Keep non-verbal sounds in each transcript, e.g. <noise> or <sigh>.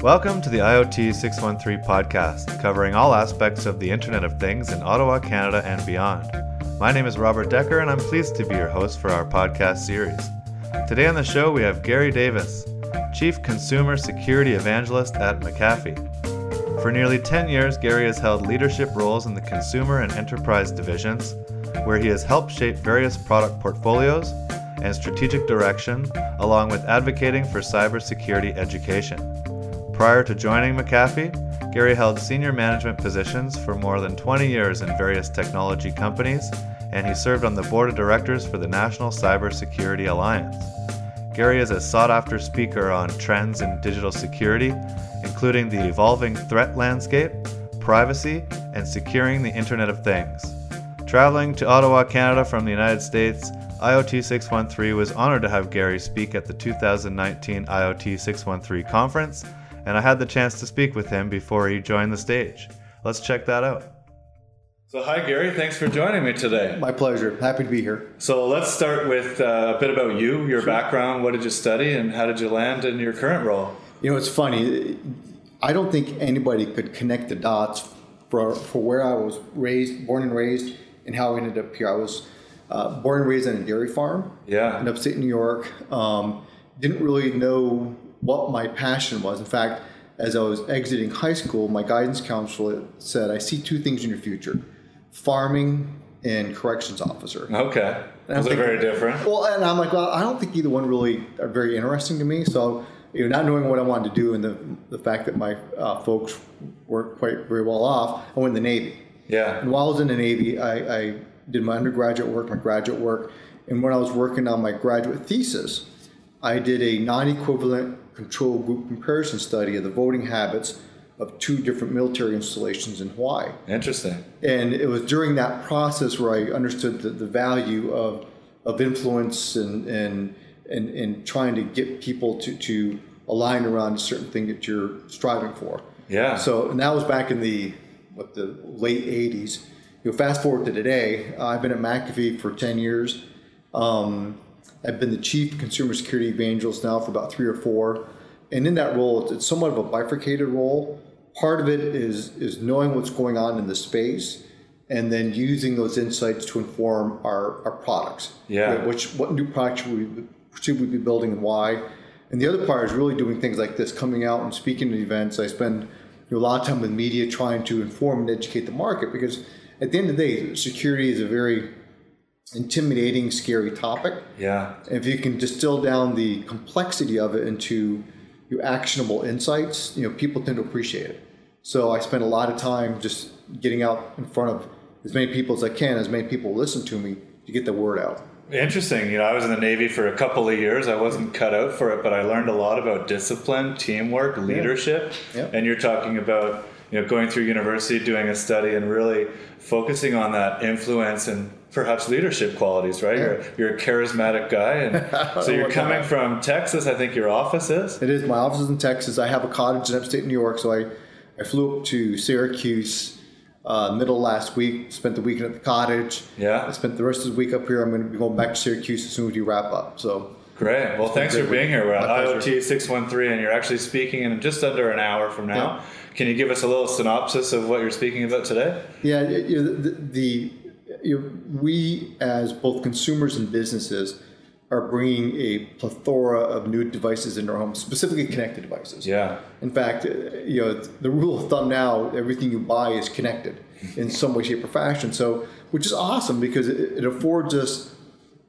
Welcome to the IoT 613 podcast, covering all aspects of the Internet of Things in Ottawa, Canada, and beyond. My name is Robert Decker, and I'm pleased to be your host for our podcast series. Today on the show, we have Gary Davis, Chief Consumer Security Evangelist at McAfee. For nearly 10 years, Gary has held leadership roles in the consumer and enterprise divisions, where he has helped shape various product portfolios and strategic direction, along with advocating for cybersecurity education. Prior to joining McAfee, Gary held senior management positions for more than 20 years in various technology companies, and he served on the board of directors for the National Cybersecurity Alliance. Gary is a sought after speaker on trends in digital security, including the evolving threat landscape, privacy, and securing the Internet of Things. Traveling to Ottawa, Canada from the United States, IoT 613 was honored to have Gary speak at the 2019 IoT 613 conference, and I had the chance to speak with him before he joined the stage. Let's check that out. So, hi, Gary. Thanks for joining me today. My pleasure. Happy to be here. So, let's start with uh, a bit about you, your sure. background. What did you study, and how did you land in your current role? You know, it's funny. I don't think anybody could connect the dots for, for where I was raised, born and raised, and how I ended up here. I was uh, born and raised on a dairy farm yeah. in upstate New York. Um, didn't really know what my passion was. In fact, as I was exiting high school, my guidance counselor said, I see two things in your future farming and corrections officer. Okay. Those are very different. Well, and I'm like, well, I don't think either one really are very interesting to me. So, you know, not knowing what I wanted to do and the, the fact that my uh, folks weren't quite very well off, I went in the Navy. Yeah. And while I was in the Navy, I, I did my undergraduate work, my graduate work. And when I was working on my graduate thesis, I did a non equivalent control group comparison study of the voting habits of two different military installations in Hawaii. Interesting. And it was during that process where I understood the, the value of, of influence and, and, and, and trying to get people to, to align around a certain thing that you're striving for. Yeah. So, and that was back in the, what, the late 80s. You know, fast forward to today, uh, I've been at McAfee for 10 years. Um, I've been the chief consumer security evangelist now for about three or four. And in that role, it's somewhat of a bifurcated role part of it is is knowing what's going on in the space and then using those insights to inform our, our products. Yeah. Which what new products should we, should we be building and why? And the other part is really doing things like this, coming out and speaking at events. I spend you know, a lot of time with media trying to inform and educate the market because at the end of the day, security is a very intimidating, scary topic. Yeah. And if you can distill down the complexity of it into your actionable insights, you know, people tend to appreciate it. So I spend a lot of time just getting out in front of as many people as I can, as many people listen to me to get the word out. Interesting. You know, I was in the Navy for a couple of years. I wasn't cut out for it, but I learned a lot about discipline, teamwork, leadership. Yeah. And you're talking about, you know, going through university, doing a study, and really focusing on that influence and perhaps leadership qualities, right? Yeah. You're, you're a charismatic guy, and <laughs> so you're coming from Texas. I think your office is. It is. My office is in Texas. I have a cottage in upstate New York, so I I flew up to Syracuse uh, middle last week. Spent the weekend at the cottage. Yeah. I spent the rest of the week up here. I'm going to be going back to Syracuse as soon as we wrap up. So. Great. Well, thanks for being here. We're at IoT 613, and you're actually speaking in just under an hour from now. Yeah. Can you give us a little synopsis of what you're speaking about today? Yeah, the, the, the you know, we as both consumers and businesses are bringing a plethora of new devices into our homes, specifically connected devices. Yeah. In fact, uh, you know, the rule of thumb now, everything you buy is connected <laughs> in some way, shape, or fashion. So, which is awesome because it, it affords us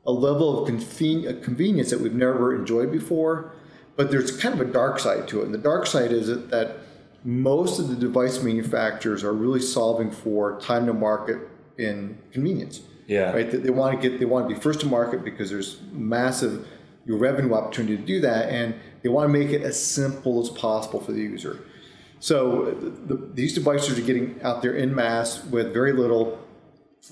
a level of convenience that we've never enjoyed before. But there's kind of a dark side to it, and the dark side is that most of the device manufacturers are really solving for time to market and convenience. Yeah. Right. They, they want to get they want to be first to market because there's massive your revenue opportunity to do that, and they want to make it as simple as possible for the user. So the, the, these devices are getting out there in mass with very little,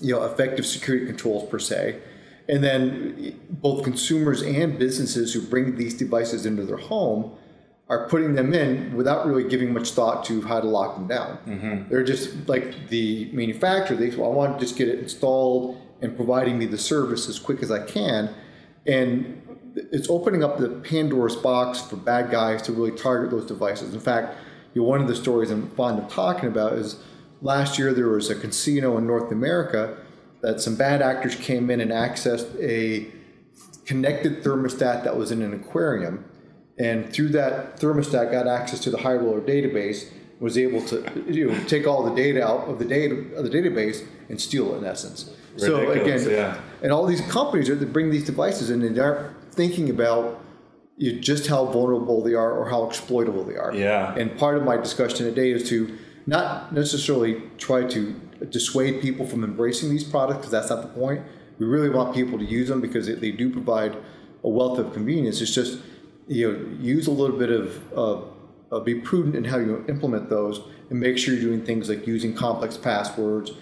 you know, effective security controls per se. And then both consumers and businesses who bring these devices into their home are putting them in without really giving much thought to how to lock them down. Mm-hmm. They're just like the manufacturer. They well, I want to just get it installed and providing me the service as quick as I can. And it's opening up the Pandora's box for bad guys to really target those devices. In fact, you know, one of the stories I'm fond of talking about is last year there was a casino in North America that some bad actors came in and accessed a connected thermostat that was in an aquarium, and through that thermostat got access to the high roller database. Was able to you know, take all the data out of the data of the database and steal it in essence. so again, yeah. and all these companies are that bring these devices in and they aren't thinking about you just how vulnerable they are or how exploitable they are. Yeah. And part of my discussion today is to not necessarily try to dissuade people from embracing these products because that's not the point. We really want people to use them because they, they do provide a wealth of convenience. It's just you know use a little bit of uh, uh, be prudent in how you implement those and make sure you're doing things like using complex passwords,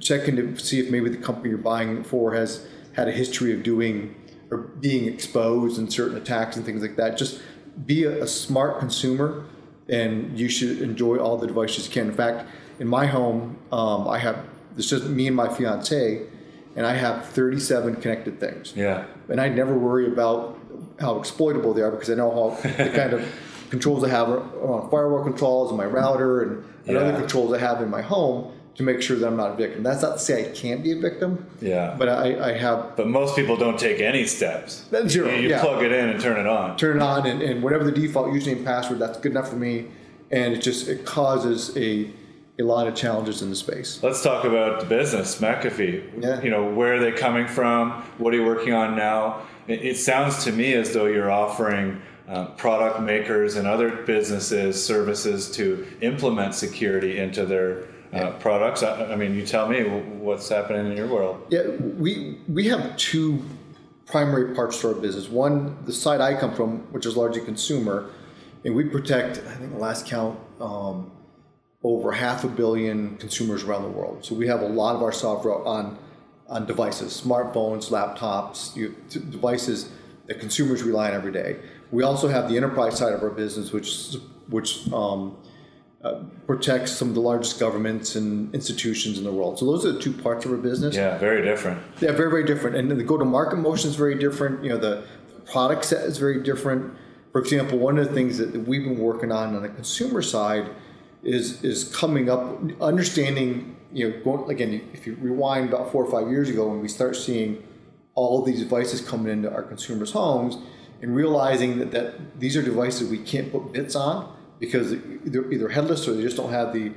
checking to see if maybe the company you're buying for has had a history of doing or being exposed in certain attacks and things like that. Just be a, a smart consumer, and you should enjoy all the devices you can. In fact, in my home, um, I have it's just me and my fiance, and I have 37 connected things Yeah. and I never worry about how exploitable they are because I know how <laughs> the kind of controls I have on firewall controls and my router and, and other controls I have in my home to make sure that I'm not a victim. That's not to say I can't be a victim, Yeah. but I, I have But most people don't take any steps. That's zero, You, you yeah. plug it in and turn it on. turn it on and, and whatever the default username and password, that's good enough for me. And it just it causes a a lot of challenges in the space. Let's talk about the business, McAfee. Yeah. You know, where are they coming from? What are you working on now? It, it sounds to me as though you're offering uh, product makers and other businesses services to implement security into their uh, products. I, I mean, you tell me what's happening in your world. Yeah, we we have two primary parts to our business. One, the side I come from, which is largely consumer, and we protect. I think the last count. Um, over half a billion consumers around the world. So we have a lot of our software on on devices, smartphones, laptops, you, t- devices that consumers rely on every day. We also have the enterprise side of our business, which which um, uh, protects some of the largest governments and institutions in the world. So those are the two parts of our business. Yeah, very different. Yeah, very, very different. And the go-to-market motion is very different. You know, the product set is very different. For example, one of the things that we've been working on on the consumer side is is coming up, understanding. You know, going, again, if you rewind about four or five years ago, when we start seeing all these devices coming into our consumers' homes, and realizing that, that these are devices we can't put bits on because they're either headless or they just don't have the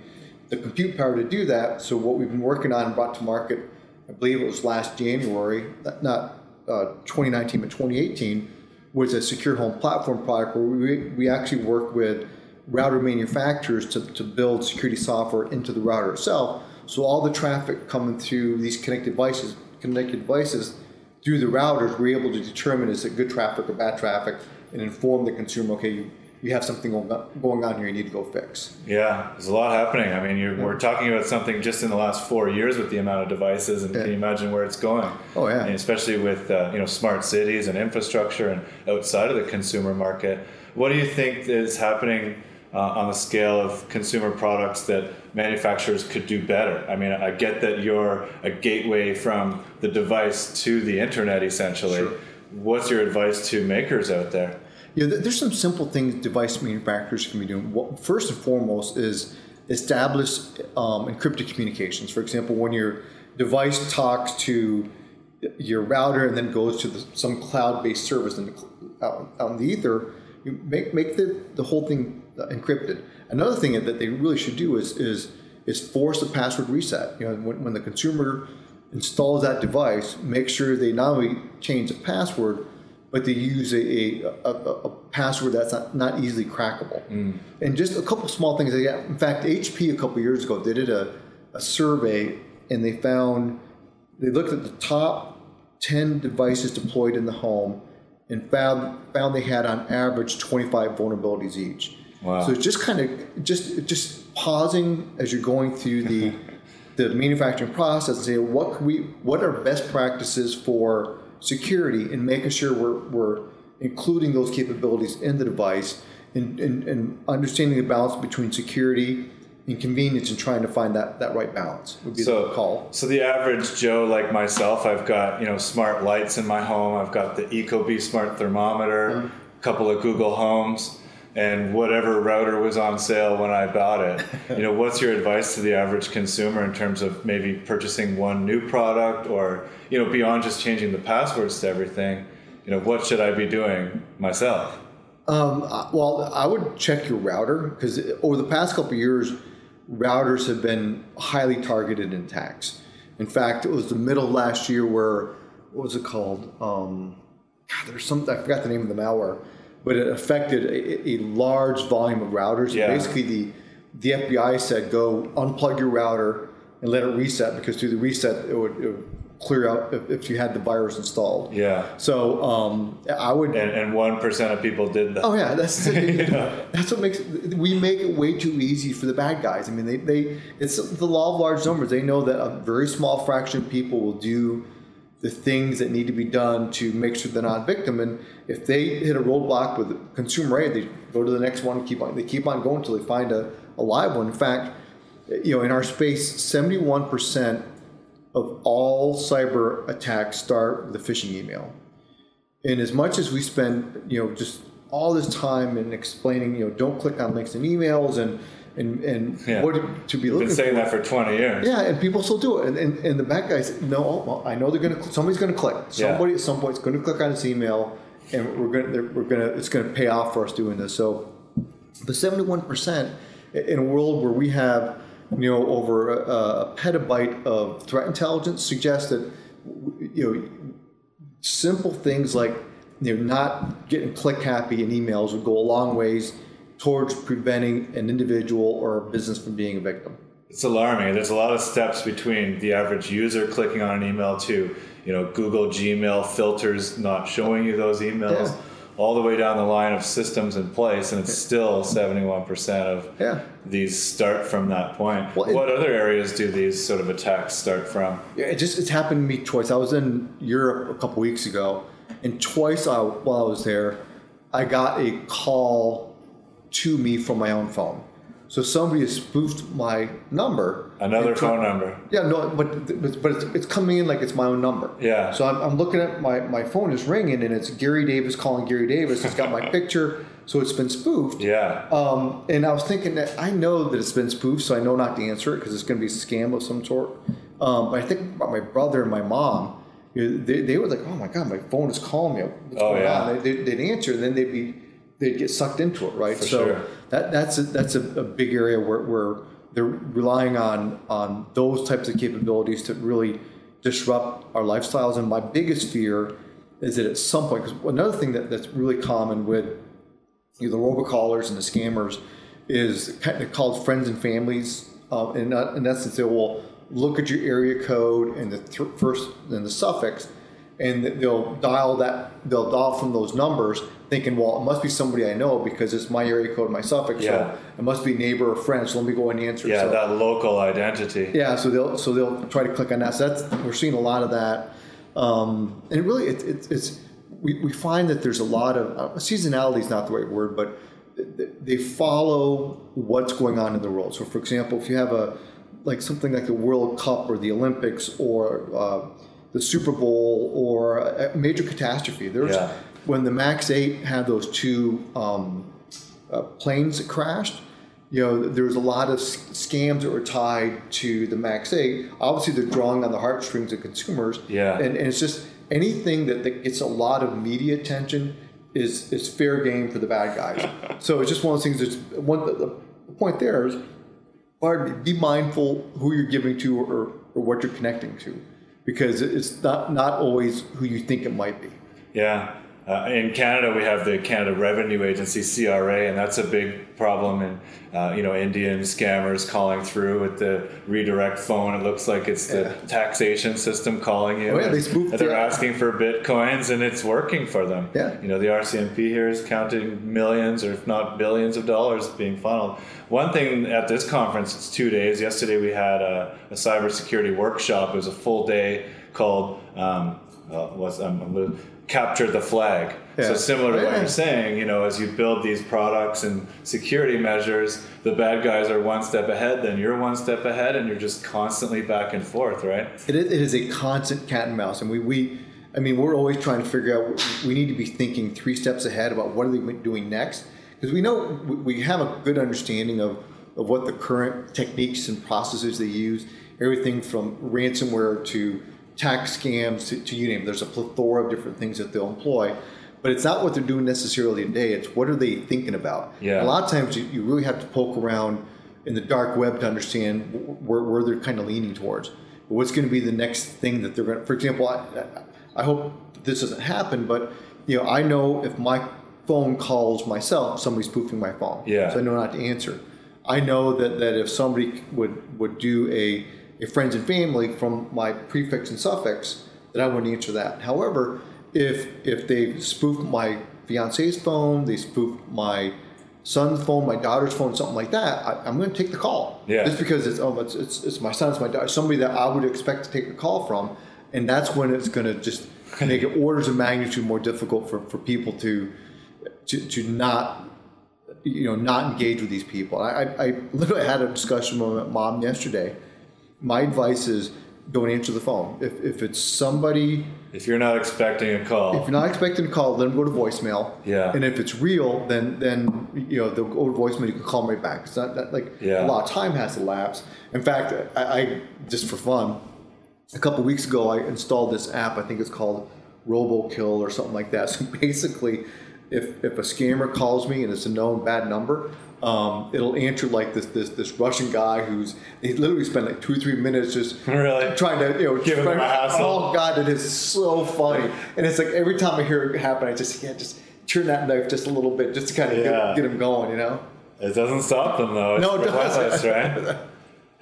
the compute power to do that. So what we've been working on and brought to market, I believe it was last January, not uh, 2019 but 2018, was a secure home platform product where we, we actually work with router manufacturers to, to build security software into the router itself. So all the traffic coming through these connected devices, connected devices through the routers, we're able to determine is it good traffic or bad traffic and inform the consumer, okay, you, you have something going on- here you need to go fix. Yeah, there's a lot happening. I mean, you're, we're talking about something just in the last four years with the amount of devices, and can you imagine where it's going? Oh, yeah. And especially with uh, you know smart cities and infrastructure and outside of the consumer market. What do you think is happening uh, on the scale of consumer products that manufacturers could do better? I mean, I get that you're a gateway from the device to the internet, essentially. Sure. What's your advice to makers out there? Yeah, there's some simple things device manufacturers can be doing. What, first and foremost is establish um, encrypted communications. For example, when your device talks to your router and then goes to the, some cloud-based service in the, out, out in the ether, you make make the, the whole thing Uh, encrypted. Another thing that they really should do is is is force a password reset. You know, when, when the consumer installs that device, make sure they not only change the password, but they use a, a, a, a password that's not, not easily crackable. Mm. And just a couple small things. In fact, HP a couple years ago they did a, a survey and they found they looked at the top 10 devices deployed in the home and found found they had on average 25 vulnerabilities each. Wow. So it's just kind of just just pausing as you're going through the <laughs> the manufacturing process and say what can we what are best practices for security and making sure we're, we're including those capabilities in the device and, and, and understanding the balance between security and convenience and trying to find that, that right balance would be So the call. So the average Joe like myself, I've got you know smart lights in my home. I've got the Ecobee smart thermometer, a couple of Google Homes, and whatever router was on sale when I bought it. <laughs> you know, what's your advice to the average consumer in terms of maybe purchasing one new product, or you know beyond just changing the passwords to everything? You know, what should I be doing myself? Um, uh, well, I would check your router because over the past couple of years, routers have been highly targeted in attacks. In fact, it was the middle of last year where what was it called? Um, God, there's some I forgot the name of the malware, but it affected a, a large volume of routers. Yeah. Basically, the the FBI said go unplug your router and let it reset because through the reset it would, it would clear out if, if you had the virus installed. Yeah. So um, I would And and one percent of people did that. Oh yeah, that's <laughs> that's what makes we make it way too easy for the bad guys. I mean, they, they it's the law of large numbers. They know that a very small fraction of people will do the things that need to be done to make sure they're not victim. And if they hit a roadblock with consumer aid, they go to the next one. Keep on they keep on going until they find a, a live one. In fact, you know, in our space, seventy one percent of all cyber attacks start with a phishing email. And as much as we spend, you know, just all this time in explaining, you know, don't click on links in emails and and and Yeah. what to be looking been saying for. that for twenty years. Yeah, and people still do it. And, and, and the bad guys know, well, I know they're to, somebody's going to click. Somebody at some point is going to click on this email and we're to, we're to, it's going to pay off for us doing this. So the 71% in a world where we have, you know, over a, a petabyte of threat intelligence suggests that, you know, simple things like, you know, not getting click happy in emails would go a long ways towards preventing an individual or a business from being a victim. It's alarming. There's a lot of steps between the average user clicking on an email to, you know, Google Gmail filters not showing you those emails, Yeah. all the way down the line of systems in place, and it's still 71% of Yeah. these start from that point. Well, it- what other areas do these sort of attacks start from? Yeah, it just it's happened to me twice. I was in Europe a couple weeks ago, and twice I, while I was there, I got a call to me from my own phone. So somebody has spoofed my number. Another phone number. Yeah, no, but but but it's, it's coming in like it's my own number. Yeah. So I'm, I'm looking at my my phone is ringing, and it's Gary Davis calling Gary Davis. It's got my <laughs> picture, so it's been spoofed. Yeah. Um, and I was thinking that I know that it's been spoofed, so I know not to answer it because it's going to be a scam of some sort. Um, but I think about my brother and my mom. You know, they, they were like, "Oh my god, my phone is calling me. What's Oh, going yeah. on?" They, they'd answer, and then they'd be they'd get sucked into it, right? For so sure. that that's a, that's a, a big area where, where they're relying on on those types of capabilities to really disrupt our lifestyles. And my biggest fear is that at some point, because another thing that, that's really common with you know, the robocallers and the scammers is kind of called friends and families. Uh, in, that- in essence, they will look at your area code and the th- first and the suffix, and they'll dial that. They'll dial from those numbers, thinking, "Well, it must be somebody I know because it's my area code, my suffix. Yeah. So it must be neighbor or friend. So let me go and answer." Yeah, so, that local identity. yeah, so they'll so they'll try to click on that. So that's we're seeing a lot of that, um, and it really it, it, it's we, we find that there's a lot of uh, seasonality is not the right word, but they follow what's going on in the world. So, for example, if you have a like something like the World Cup or the Olympics or uh, the Super Bowl or a major catastrophe, there's Yeah. when the Max Eight had those two um, uh, planes that crashed. You know, there was a lot of scams that were tied to the Max 8. Obviously, they're drawing on the heartstrings of consumers. Yeah. And, and it's just anything that, that gets a lot of media attention is, is fair game for the bad guys. so it's just one of those things that's one, the, the point there is pardon me, be mindful who you're giving to or, or what you're connecting to because it's not, not always who you think it might be. Yeah. Uh, in Canada, we have the Canada Revenue Agency (CRA), and that's a big problem. And uh, you know, Indian scammers calling through with the redirect phone. It looks like it's the Yeah. taxation system calling you. Oh, yeah, they and spoofed They're the- asking for bitcoins, and it's working for them. Yeah. You know, the RCMP here is counting millions, or if not billions, of dollars being funneled. One thing at this conference, it's two days. Yesterday we had a, a cybersecurity workshop. It was a full day called um, uh, what's um, I'm lo- capture the flag. So similar to what you're saying, you know, as you build these products and security measures, the bad guys are one step ahead, then you're one step ahead, and you're just constantly back and forth, right? It is, it is a constant cat and mouse, and we, we, I mean, we're always trying to figure out. We need to be thinking three steps ahead about what are they doing next, because we know we- we have a good understanding of, of what the current techniques and processes they use. Everything from ransomware to tax scams to, to you name. it. There's a plethora of different things that they'll employ, but it's not what they're doing necessarily today. It's what are they thinking about. Yeah. A lot of times you, you really have to poke around in the dark web to understand where, where they're kind of leaning towards. What's going to be the next thing that they're going to, for example, I, I hope this doesn't happen, but you know, I know if my phone calls myself, somebody's spoofing my phone. Yeah. So I know not to answer. I know that, that if somebody would, would do a, a friends and family from my prefix and suffix, that I wouldn't answer that. However, if if they spoof my fiance's phone, they spoof my son's phone, my daughter's phone, something like that, I, I'm going to take the call. Yeah. Just because it's oh it's, it's it's my son, it's my daughter, somebody that I would expect to take a call from, and that's when it's going to just <laughs> make it orders of magnitude more difficult for, for people to to to not you know not engage with these people. I, I, I literally had a discussion with my mom yesterday. My advice is don't answer the phone. If, if it's somebody, If you're not expecting a call, if you're not expecting a call, let them go to voicemail. Yeah. And if it's real, then then you know they'll go to voicemail. You can call me back. It's not that, like Yeah. a lot of time has elapsed. In fact, I, I just for fun, a couple weeks ago, I installed this app. I think it's called RoboKill or something like that. <laughs> So basically, if if a scammer calls me and it's a known bad number, um, it'll answer like this this this Russian guy who's he literally spent like two or three minutes just Really? trying to you know Give him a hassle. Oh God, it is so funny, and it's like every time I hear it happen, I just yeah just turn that knife just a little bit just to kind of Yeah. get, get him going, you know. it doesn't stop them though. It's No, it doesn't. right?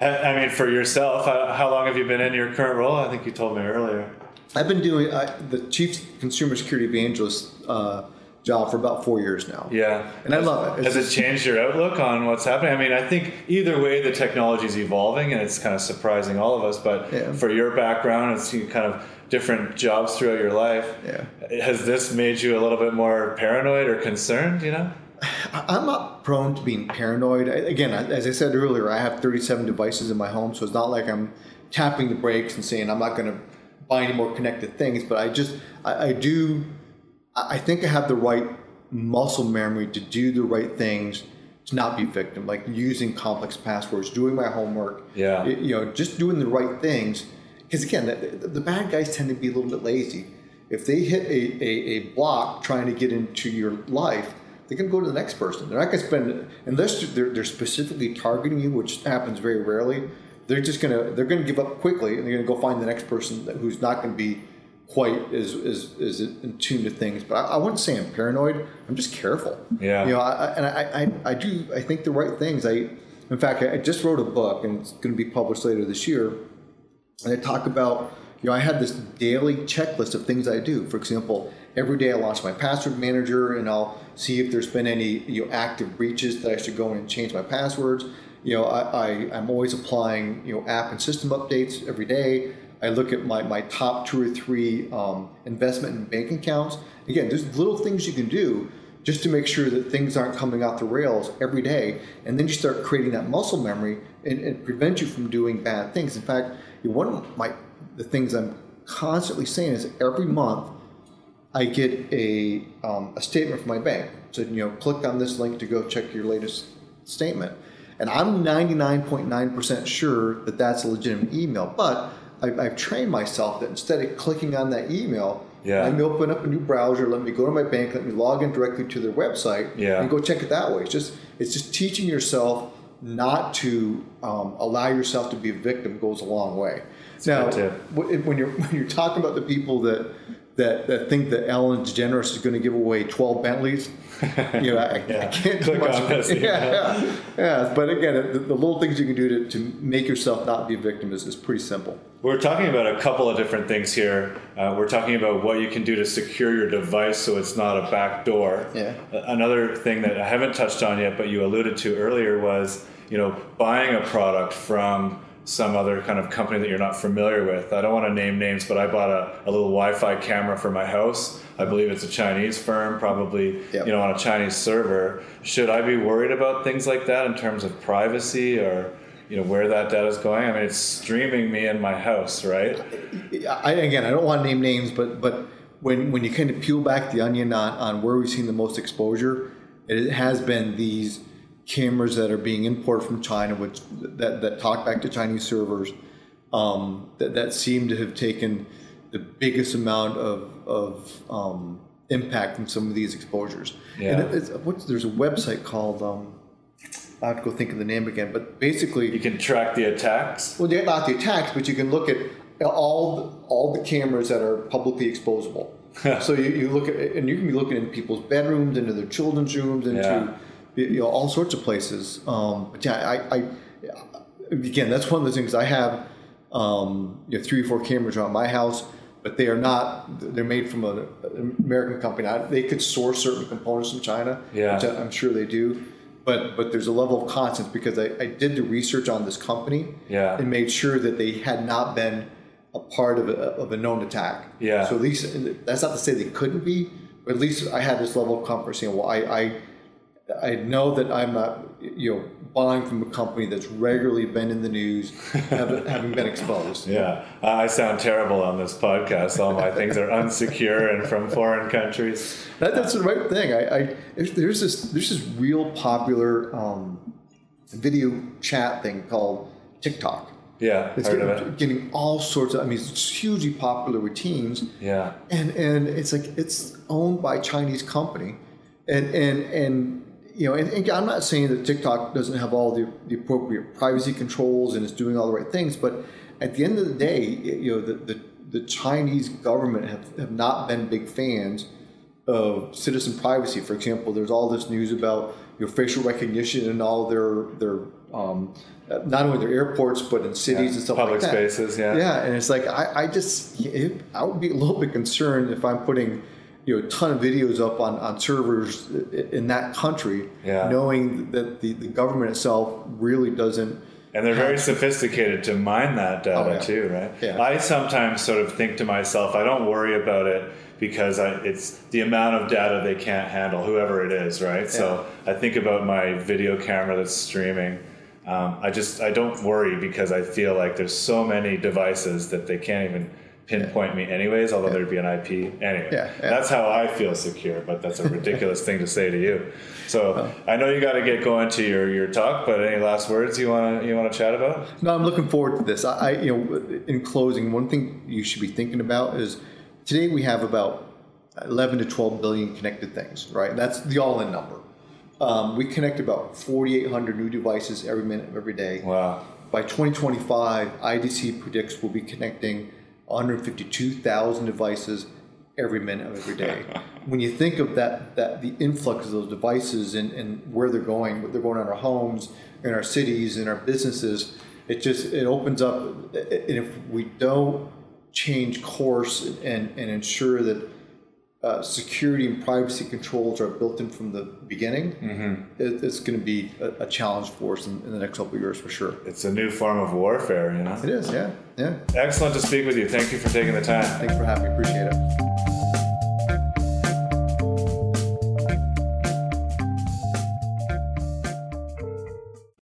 <laughs> I mean, for yourself, how, how long have you been in your current role? I think you told me earlier. I've been doing uh, the chief consumer security evangelist uh, job for about four years now. Yeah. and I love it. It's Has it changed your outlook on what's happening? I mean, I think either way, the technology is evolving, and it's kind of surprising all of us. But Yeah. for your background, it's you kind of different jobs throughout your life. Yeah. Has this made you a little bit more paranoid or concerned? You know? <sighs> I'm not prone to being paranoid. Again, as I said earlier, I have 37 devices in my home, so it's not like I'm tapping the brakes and saying I'm not going to buy any more connected things. But I just, I, I do, I think I have the right muscle memory to do the right things to not be victim, like using complex passwords, doing my homework. Yeah. You know, just doing the right things. Because again, the, the- bad guys tend to be a little bit lazy. If they hit a, a, a block trying to get into your life, they're going to go to the next person. They're not going to spend unless they're, they're specifically targeting you, which happens very rarely. They're just going to they're going to give up quickly, and they're going to go find the next person that, who's not going to be quite as, as, as in tune to things. But I, I wouldn't say I'm paranoid. I'm just careful. Yeah. You know, I, and I, I, I do I think the right things. I in fact I just wrote a book, and it's going to be published later this year. And I talk about, you know, I had this daily checklist of things I do. For example, every day I launch my password manager and I'll see if there's been any you know, active breaches that I should go in and change my passwords. You know, I, I, I'm always applying, you know, app and system updates every day. I look at my, my top two or three um, investment and bank accounts. Again, there's little things you can do just to make sure that things aren't coming off the rails every day. And then you start creating that muscle memory and, and prevent you from doing bad things. In fact, one of my the things I'm constantly saying is every month I get a, um, a statement from my bank. So, you know, click on this link to go check your latest statement. And I'm 99.9% sure that that's a legitimate email. But I've, I've trained myself that instead of clicking on that email, Yeah. let me open up a new browser, let me go to my bank, let me log in directly to their website Yeah. and go check it that way. It's just, it's just teaching yourself not to um, allow yourself to be a victim goes a long way. now, tip. wh- when you're <laughs> when you're talking about the people that that, that think that Ellen DeGeneres is going to give away 12 Bentleys, you know, I, I <laughs> can't do Click much. this, <laughs> yeah, yeah. yeah, yeah. But again, the, the little things you can do to, to make yourself not be a victim is, is pretty simple. We're talking about a couple of different things here. Uh, we're talking about what you can do to secure your device so it's not a back door. Yeah. Another thing that I haven't touched on yet, but you alluded to earlier was, you know, buying a product from some other kind of company that you're not familiar with. I don't want to name names, but I bought a, a little Wi-Fi camera for my house. I believe it's a Chinese firm, probably Yep. you know on a Chinese server. Should I be worried about things like that in terms of privacy or you know where that data is going? I mean, it's streaming me in my house, right? I, again, I don't want to name names, but but when when you kind of peel back the onion on, on where we've seen the most exposure, it has been these cameras that are being imported from China, which that, that talk back to Chinese servers, um, that that seem to have taken the biggest amount of of um, impact from some of these exposures. Yeah. And it, it's, what's, there's a website called um, I have to go think of the name again, but basically You can track the attacks. well, not the attacks, but you can look at all all the cameras that are publicly exposable. <laughs> so you, you look at and you can be looking into people's bedrooms, into their children's rooms, into Yeah. You know all sorts of places. Um, but yeah, I, I again that's one of the things I have. Um, you know, three or four cameras around my house, but they are not. They're made from a- an American company. I, they could source certain components from China, Yeah. which I'm sure they do. But but there's a level of confidence because I, I did the research on this company Yeah. and made sure that they had not been a part of a, of a known attack. Yeah. So at least that's not to say they couldn't be, but at least I had this level of comfort saying, well, I, I, I know that I'm not, you know, buying from a company that's regularly been in the news, <laughs> having, been exposed. Yeah, I sound terrible on this podcast. All my things are unsecure and from foreign countries. That, that's the right thing. I, I there's this there's this real popular um, video chat thing called TikTok. Yeah, It's heard of getting, it. getting all sorts of. I mean, it's hugely popular with teens. Yeah, and and it's like it's owned by a Chinese company, and and and you know, and, and I'm not saying that TikTok doesn't have all the, the appropriate privacy controls and is doing all the right things, but at the end of the day, you know, the the, the Chinese government have, have not been big fans of citizen privacy. For example, there's all this news about your facial recognition in all their their um, not only their airports but in cities and stuff public like that. spaces. Yeah, Yeah, and it's like I, I just it, I would be a little bit concerned if I'm putting you know a ton of videos up on, on servers in that country, Yeah. knowing that the, the government itself really doesn't. And they're very sophisticated to mine that data Oh, yeah. too, right? Yeah. I sometimes sort of think to myself, I don't worry about it because I, it's the amount of data they can't handle, whoever it is, right? So I think about my video camera that's streaming. Um, I just I don't worry because I feel like there's so many devices that they can't even pinpoint me anyways, although there'd be an IP anyway. Yeah, yeah. That's how I feel secure, but that's a ridiculous thing to say to you. So I know you got to get going to your, your talk, but any last words you want to you want to chat about? No, I'm looking forward to this. I, I you know, in closing, one thing you should be thinking about is today we have about 11 to 12 billion connected things, right? That's the all-in number. Um, we connect about 4,800 new devices every minute of every day. Wow. By 2025, IDC predicts we'll be connecting 152,000 devices every minute of every day. <laughs> when you think of that, that the influx of those devices and, and where they're going, what they're going in our homes, in our cities, in our businesses, it just it opens up. And if we don't change course and, and ensure that uh, security and privacy controls are built in from the beginning, it, it's going to be a, a challenge for us in, in the next couple of years for sure. It's a new form of warfare, you know. It is, yeah, yeah. Excellent to speak with you. Thank you for taking the time. Thanks for having me. Appreciate it.